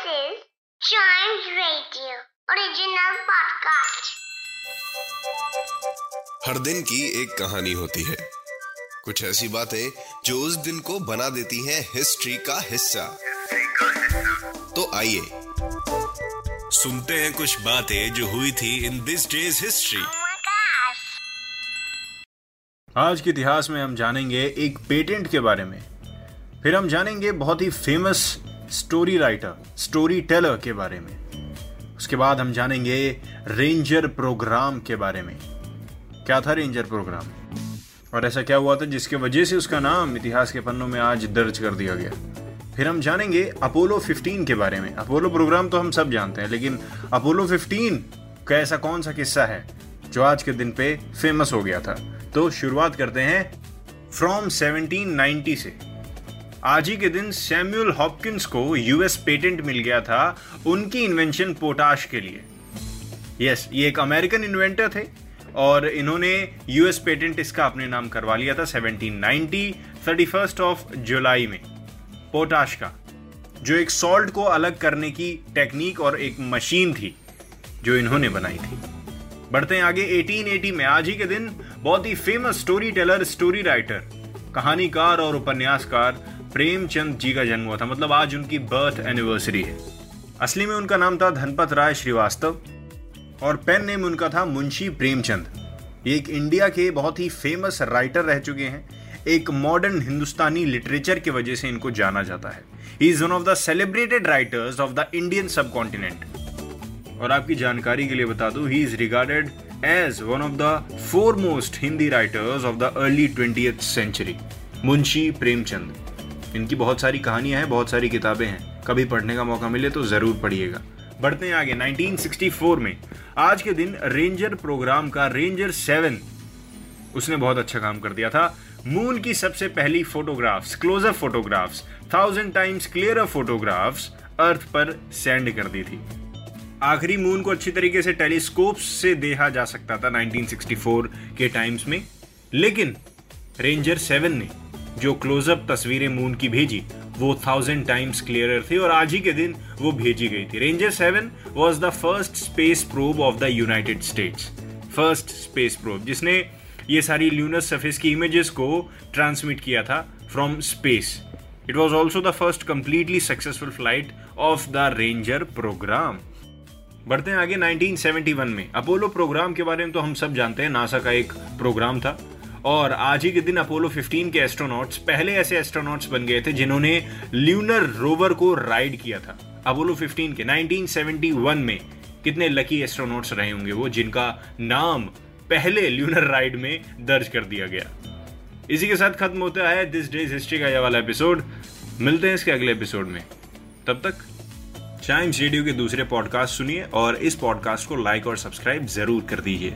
This is Chimes Radio original podcast. हर दिन की एक कहानी होती है कुछ ऐसी बातें जो उस दिन को बना देती हैं हिस्ट्री का हिस्सा तो आइए सुनते हैं कुछ बातें जो हुई थी इन दिस डेज़ हिस्ट्री. आज के इतिहास में हम जानेंगे एक पेटेंट के बारे में फिर हम जानेंगे बहुत ही famous story writer story teller के बारे में। उसके बाद हम जानेंगे रेंजर प्रोग्राम के बारे में। क्या था रेंजर प्रोग्राम और ऐसा क्या हुआ था जिसके वजह से उसका नाम इतिहास के पन्नों में आज दर्ज कर दिया गया? फिर हम जानेंगे अपोलो 15 के बारे में। अपोलो प्रोग्राम तो हम सब जानते हैं, लेकिन अपोलो 15 का ऐसा कौन सा किस्सा है जो आज के दिन पे फ़ेमस हो गया था? तो शुरुआत करते हैं फ्रॉम 1790 से। आज ही के दिन सैमुअल हॉपकिंस को यूएस पेटेंट मिल गया था उनकी इन्वेंशन पोटाश के लिए। यस yes, ये एक अमेरिकन इन्वेंटर थे और इन्होंने यूएस पेटेंट इसका अपने नाम करवा लिया था 1790 31 ऑफ़ जुलाई में पोटाश का जो एक सॉल्ट को अलग करने की टेक्निक और एक मशीन थी जो इन्होंने बनाई थी। बढ़ते हैं आगे 1880 में आज ही के दिन बहुत ही famous story teller story writer कहानीकार और उपन्यासकार प्रेमचंद जी का जन्म हुआ था मतलब आज उनकी बर्थ एनिवर्सरी है। असली में उनका नाम था धनपत राय श्रीवास्तव और पेन नेम उनका था मुंशी प्रेमचंद। ये एक इंडिया के बहुत ही फ़ेमस राइटर रह चुके हैं। एक मॉडर्न हिंदुस्तानी लिटरेचर की वजह से इनको जाना जाता है। He is one of the celebrated writers of the Indian subcontinent और आपकी जानकारी के लिए बता दूँ he is regarded as one of the foremost Hindi writers of the early twenty century Munshi Premchand. इनकी बहुत सारी कहानियाँ हैं, बहुत सारी किताबें हैं। कभी पढ़ने का मौका मिले तो ज़रूर पढ़िएगा। बढ़ते हैं आगे 1964 में। आज के दिन रेंजर प्रोग्राम का रेंजर सेवन। उसने बहुत अच्छा काम कर दिया था। मून की सबसे पहली photographs, closeup photographs thousand times clear photographs earth पर सेंड कर दी थी। आखिरी मून को अच्छी तरीके से टेलीस्कोप से देखा जा सकता था 1964 के टाइम्स में। लेकिन रेंजर सेवन ने जो क्लोजअप तस्वीरें मून की भेजी, वो थाउज़ेंड टाइम्स क्लियरर थी और आज ही के दिन वो भेजी गई थी। Ranger seven was the first space probe of the United States first space probe जिसने ये सारी ल्यूनर सरफेस की इमेजेस को ट्रांसमिट किया था from space it was also the first completely successful flight of the Ranger programme बढ़ते हैं आगे 1971 में। अपोलो प्रोग्राम के बारे में तो हम सब जानते हैं नासा का एक प्रोग्राम था। और आज ही के दिन अपोलो 15 के एस्ट्रोनॉट्स पहले ऐसे एस्ट्रोनॉट्स बन गए थे जिन्होंने ल्यूनर रोवर को राइड किया था। अपोलो 15 के 1971 में कितने लकी एस्ट्रोनॉट्स रहे होंगे वो, जिनका नाम पहले ल्यूनर राइड में दर्ज कर दिया गया। इसी के साथ खत्म होता है दिस डेज़ हिस्ट्री का यह वाला एपिसोड मिलते हैं इसके अगले एपिसोड में। तब तक चाइम्स रेडियो के दूसरे पॉडकास्ट सुनिए और इस पॉडकास्ट को लाइक और सब्सक्राइब ज़रूर कर दीजिए।